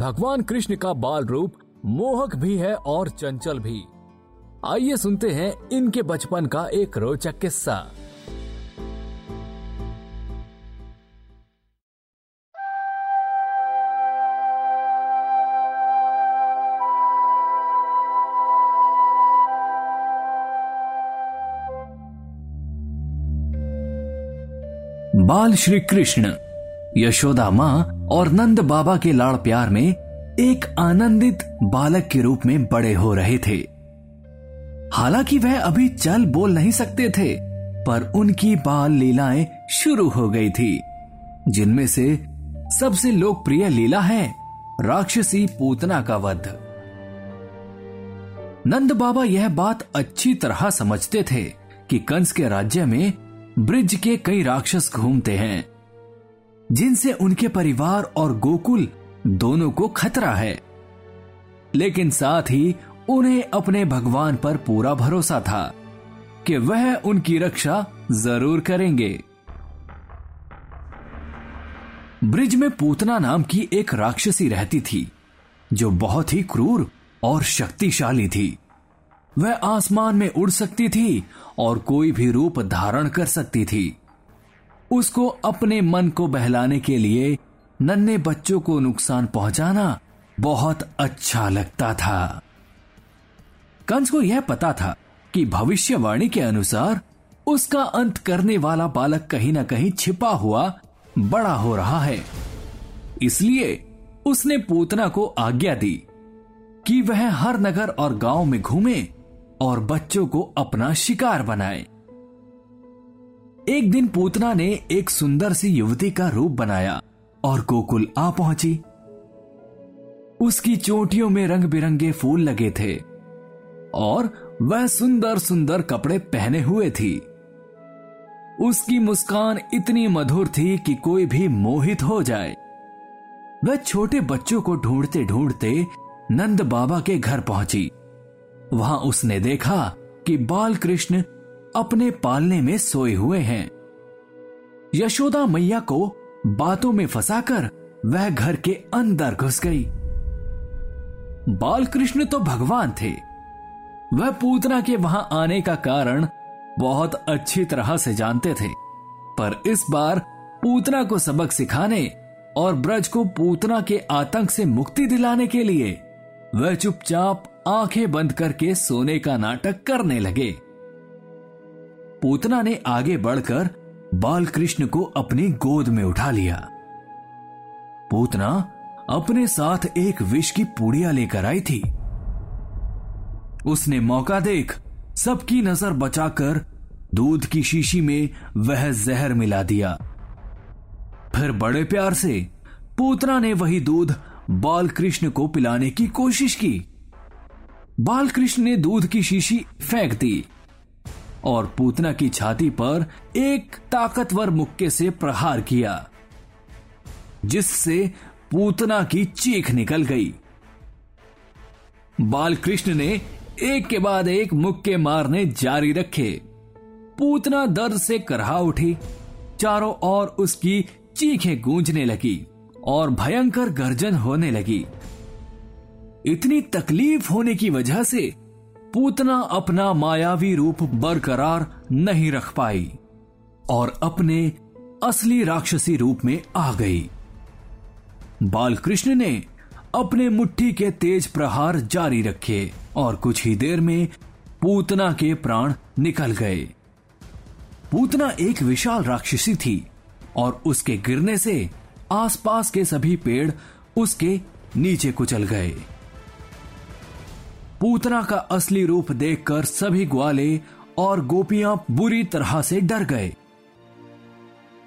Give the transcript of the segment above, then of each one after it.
भगवान कृष्ण का बाल रूप मोहक भी है और चंचल भी। आइए सुनते हैं इनके बचपन का एक रोचक किस्सा। बाल श्री कृष्ण, यशोदा माँ और नंद बाबा के लाड़ प्यार में एक आनंदित बालक के रूप में बड़े हो रहे थे। हालाँकि वह अभी चल बोल नहीं सकते थे, पर उनकी बाल लीलाएँ शुरू हो गई थी, जिनमें से सबसे लोकप्रिय लीला है राक्षसी पूतना का वध। नंद बाबा यह बात अच्छी तरह समझते थे कि कंस के राज्य में ब्रिज के कई राक्षस घूमते हैं। जिनसे उनके परिवार और गोकुल दोनों को खतरा है। लेकिन साथ ही उन्हें अपने भगवान पर पूरा भरोसा था कि वह उनकी रक्षा ज़रूर करेंगे। ब्रिज में पूतना नाम की एक राक्षसी रहती थी, जो बहुत ही क्रूर और शक्तिशाली थी। वह आसमान में उड़ सकती थी और कोई भी रूप धारण कर सकती थी। उसको अपने मन को बहलाने के लिए नन्हे बच्चों को नुकसान पहुंचाना बहुत अच्छा लगता था। कंस को यह पता था कि भविष्यवाणी के अनुसार उसका अंत करने वाला बालक कहीं ना कहीं छिपा हुआ, बड़ा हो रहा है। इसलिए उसने पूतना को आज्ञा दी कि वह हर नगर और गाँव में घूमे और बच्चों को अपना शिकार बनाए। एक दिन पूतना ने एक सुंदर सी युवती का रूप बनाया और गोकुल आ पहुँची। उसकी चोटियों में रंग बिरंगे फूल लगे थे और वह सुंदर सुंदर कपड़े पहने हुए थी। उसकी मुस्कान इतनी मधुर थी कि कोई भी मोहित हो जाए। वह छोटे बच्चों को ढूंढते ढूंढते नंद बाबा के घर पहुँची। वहाँ उसने देखा कि बाल कृष्ण अपने पालने में सोए हुए हैं। यशोदा मैया को बातों में फंसाकर वह घर के अंदर घुस गई। बाल कृष्ण तो भगवान थे। वह पूतना के वहाँ आने का कारण बहुत अच्छी तरह से जानते थे। पर इस बार पूतना को सबक सिखाने और ब्रज को पूतना के आतंक से मुक्ति दिलाने के लिए वह चुपचाप आँखें बंद करके सोने का नाटक करने लगे। पूतना ने आगे बढ़कर बाल कृष्ण को अपनी गोद में उठा लिया। पूतना अपने साथ एक विष की पुड़िया लेकर आई थी। उसने मौका देख सबकी नज़र बचाकर दूध की शीशी में वह जहर मिला दिया। फिर बड़े प्यार से पूतना ने वही दूध बाल कृष्ण को पिलाने की कोशिश की। बाल कृष्ण ने दूध की शीशी फेंक दी। और पूतना की छाती पर एक ताकतवर मुक्के से प्रहार किया, जिससे पूतना की चीख निकल गई। बालकृष्ण ने एक के बाद एक मुक्के मारने जारी रखे। पूतना दर्द से करहा उठी, चारों ओर उसकी चीखें गूंजने लगी और भयंकर गर्जन होने लगी। इतनी तकलीफ़ होने की वजह से पूतना अपना मायावी रूप बरकरार नहीं रख पाई और अपने असली राक्षसी रूप में आ गई। बालकृष्ण ने अपने मुट्ठी के तेज प्रहार जारी रखे और कुछ ही देर में पूतना के प्राण निकल गए। पूतना एक विशाल राक्षसी थी और उसके गिरने से आसपास के सभी पेड़ उसके नीचे कुचल गए। पूतना का असली रूप देखकर सभी ग्वाले और गोपियाँ बुरी तरह से डर गए।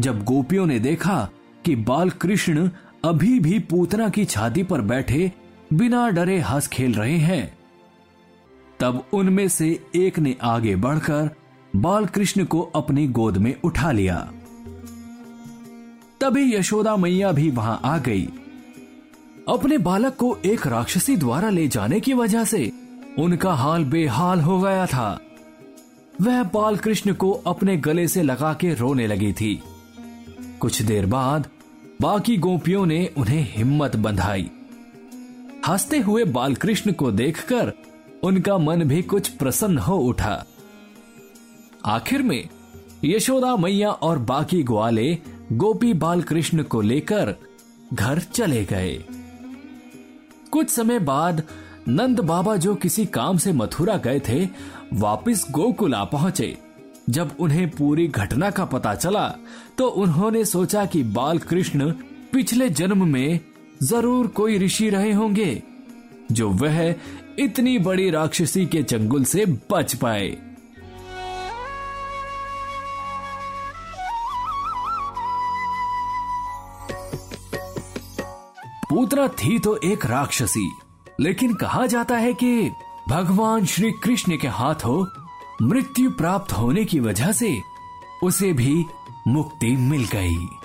जब गोपियों ने देखा कि बाल कृष्ण अभी भी पूतना की छाती पर बैठे बिना डरे हंस खेल रहे हैं, तब उनमें से एक ने आगे बढ़कर बाल कृष्ण को अपनी गोद में उठा लिया। तभी यशोदा मैया भी वहाँ आ गई। अपने बालक को एक राक्षसी द्वारा ले जाने की वजह से उनका हाल बेहाल हो गया था। वह बाल कृष्ण को अपने गले से लगा के रोने लगी थी। कुछ देर बाद बाकी गोपियों ने उन्हें हिम्मत बंधाई। हँसते हुए बालकृष्ण को देखकर उनका मन भी कुछ प्रसन्न हो उठा। आखिर में यशोदा मैया और बाकी ग्वाले गोपी बालकृष्ण को लेकर घर चले गए। कुछ समय बाद नंद बाबा जो किसी काम से मथुरा गए थे, वापस गोकुल पहुँचे। जब उन्हें पूरी घटना का पता चला तो उन्होंने सोचा कि बाल कृष्ण पिछले जन्म में ज़रूर कोई ऋषि रहे होंगे, जो वह इतनी बड़ी राक्षसी के चंगुल से बच पाए। पूतना थी तो एक राक्षसी, लेकिन कहा जाता है कि भगवान श्री कृष्ण के हाथों मृत्यु प्राप्त होने की वजह से उसे भी मुक्ति मिल गई।